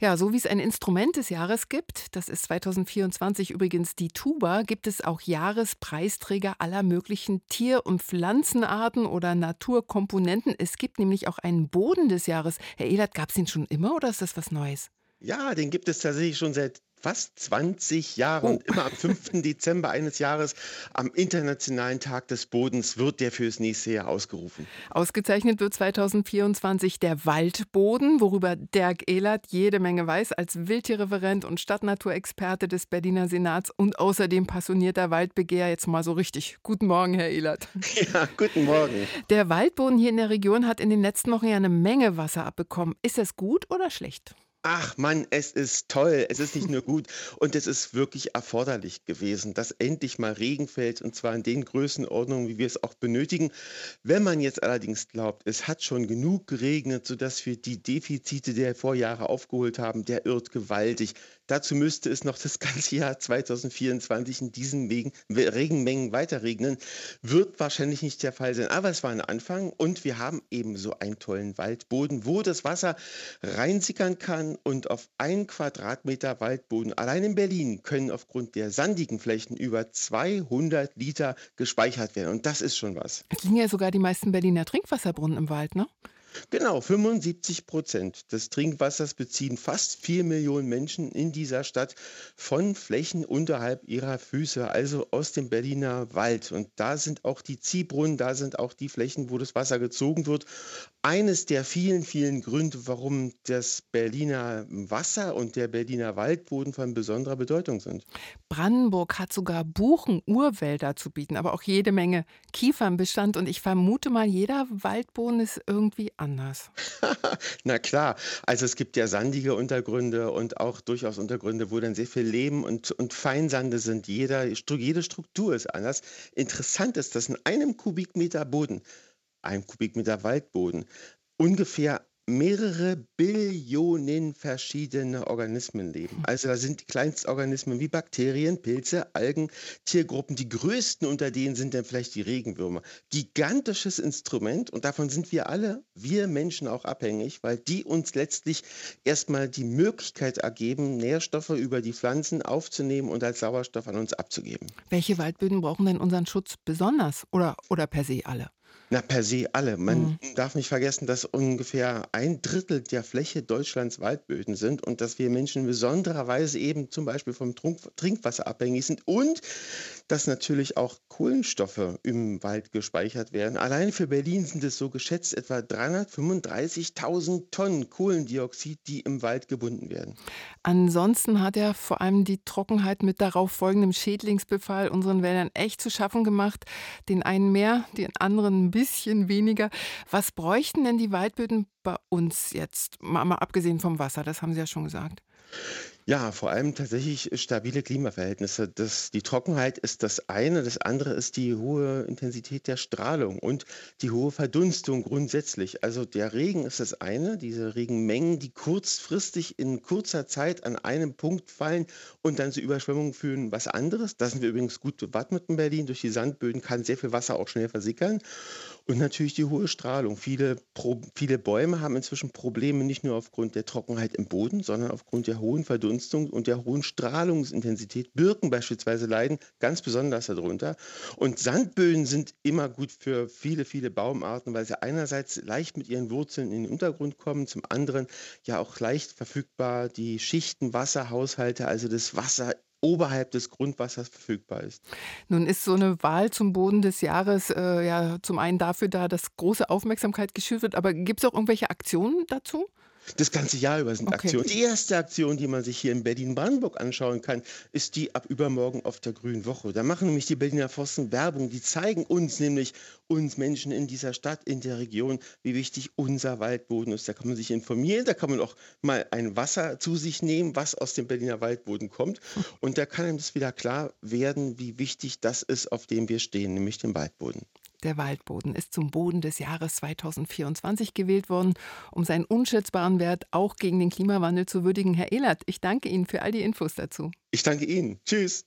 Ja, so wie es ein Instrument des Jahres gibt, das ist 2024 übrigens die Tuba, gibt es auch Jahrespreisträger aller möglichen Tier- und Pflanzenarten oder Naturkomponenten. Es gibt nämlich auch einen Boden des Jahres. Herr Ehlert, gab es den schon immer oder ist das was Neues? Ja, den gibt es tatsächlich schon seit fast 20 Jahren. Oh. Und immer am 5. Dezember eines Jahres, am Internationalen Tag des Bodens, wird der fürs nächste Jahr ausgerufen. Ausgezeichnet wird 2024 der Waldboden, worüber Dirk Ehlert jede Menge weiß, als Wildtierreferent und Stadtnaturexperte des Berliner Senats und außerdem passionierter Waldbegehr. Jetzt mal so richtig. Guten Morgen, Herr Ehlert. Ja, guten Morgen. Der Waldboden hier in der Region hat in den letzten Wochen ja eine Menge Wasser abbekommen. Ist das gut oder schlecht? Ach Mann, es ist toll. Es ist nicht nur gut und es ist wirklich erforderlich gewesen, dass endlich mal Regen fällt und zwar in den Größenordnungen, wie wir es auch benötigen. Wenn man jetzt allerdings glaubt, es hat schon genug geregnet, sodass wir die Defizite der Vorjahre aufgeholt haben, der irrt gewaltig. Dazu müsste es noch das ganze Jahr 2024 in diesen Wegen, Regenmengen weiter regnen. Wird wahrscheinlich nicht der Fall sein, aber es war ein Anfang und wir haben eben so einen tollen Waldboden, wo das Wasser reinsickern kann und auf ein Quadratmeter Waldboden allein in Berlin können aufgrund der sandigen Flächen über 200 Liter gespeichert werden und das ist schon was. Es liegen ja sogar die meisten Berliner Trinkwasserbrunnen im Wald, ne? Genau, 75 Prozent des Trinkwassers beziehen fast 4 Millionen Menschen in dieser Stadt von Flächen unterhalb ihrer Füße, also aus dem Berliner Wald. Und da sind auch die Ziehbrunnen, da sind auch die Flächen, wo das Wasser gezogen wird. Eines der vielen, vielen Gründe, warum das Berliner Wasser und der Berliner Waldboden von besonderer Bedeutung sind. Brandenburg hat sogar Buchen-Urwälder zu bieten, aber auch jede Menge Kiefernbestand. Und ich vermute mal, jeder Waldboden ist irgendwie anders. Na klar, also es gibt ja sandige Untergründe und auch durchaus Untergründe, wo dann sehr viel Lehm und, und Feinsande sind. Jeder, jede Struktur ist anders. Interessant ist, dass in einem Kubikmeter Boden, einem Kubikmeter Waldboden, ungefähr mehrere Billionen verschiedene Organismen leben. Also da sind Kleinstorganismen wie Bakterien, Pilze, Algen, Tiergruppen. Die größten unter denen sind dann vielleicht die Regenwürmer. Gigantisches Instrument und davon sind wir alle, wir Menschen auch abhängig, weil die uns letztlich erstmal die Möglichkeit ergeben, Nährstoffe über die Pflanzen aufzunehmen und als Sauerstoff an uns abzugeben. Welche Waldböden brauchen denn unseren Schutz besonders oder, oder per se alle? Na, per se alle. Man Mhm. darf nicht vergessen, dass ungefähr ein Drittel der Fläche Deutschlands Waldböden sind und dass wir Menschen in besonderer Weise eben zum Beispiel vom Trunk Trinkwasser abhängig sind und dass natürlich auch Kohlenstoffe im Wald gespeichert werden. Allein für Berlin sind es so geschätzt etwa 335.000 Tonnen Kohlendioxid, die im Wald gebunden werden. Ansonsten hat ja vor allem die Trockenheit mit darauf folgendem Schädlingsbefall unseren Wäldern echt zu schaffen gemacht. Den einen mehr, den anderen ein bisschen weniger. Was bräuchten denn die Waldböden bei uns jetzt? Mal, mal abgesehen vom Wasser, das haben Sie ja schon gesagt. Ja, vor allem tatsächlich stabile Klimaverhältnisse. Das, die Trockenheit ist das eine, das andere ist die hohe Intensität der Strahlung und die hohe Verdunstung grundsätzlich. Also der Regen ist das eine, diese Regenmengen, die kurzfristig in kurzer Zeit an einem Punkt fallen und dann zu Überschwemmungen führen, was anderes. Da sind wir übrigens gut bewappnet in Berlin. Durch die Sandböden kann sehr viel Wasser auch schnell versickern. Und natürlich die hohe Strahlung. Viele, Pro, viele Bäume haben inzwischen Probleme nicht nur aufgrund der Trockenheit im Boden, sondern aufgrund der hohen Verdunstung und der hohen Strahlungsintensität. Birken beispielsweise leiden ganz besonders darunter. Und Sandböden sind immer gut für viele, viele Baumarten, weil sie einerseits leicht mit ihren Wurzeln in den Untergrund kommen, zum anderen ja auch leicht verfügbar die Schichten, Wasserhaushalte, also das Wasser oberhalb des Grundwassers verfügbar ist. Nun ist so eine Wahl zum Boden des Jahres äh, ja zum einen dafür da, dass große Aufmerksamkeit geschürt wird, aber gibt es auch irgendwelche Aktionen dazu? Das ganze Jahr über sind Okay. Aktionen. Die erste Aktion, die man sich hier in Berlin-Brandenburg anschauen kann, ist die ab übermorgen auf der Grünen Woche. Da machen nämlich die Berliner Forsten Werbung. Die zeigen uns nämlich, uns Menschen in dieser Stadt, in der Region, wie wichtig unser Waldboden ist. Da kann man sich informieren, da kann man auch mal ein Wasser zu sich nehmen, was aus dem Berliner Waldboden kommt. Und da kann einem das wieder klar werden, wie wichtig das ist, auf dem wir stehen, nämlich den Waldboden. Der Waldboden ist zum Boden des Jahres 2024 gewählt worden, um seinen unschätzbaren Wert auch gegen den Klimawandel zu würdigen. Herr Ehlert, ich danke Ihnen für all die Infos dazu. Ich danke Ihnen. Tschüss.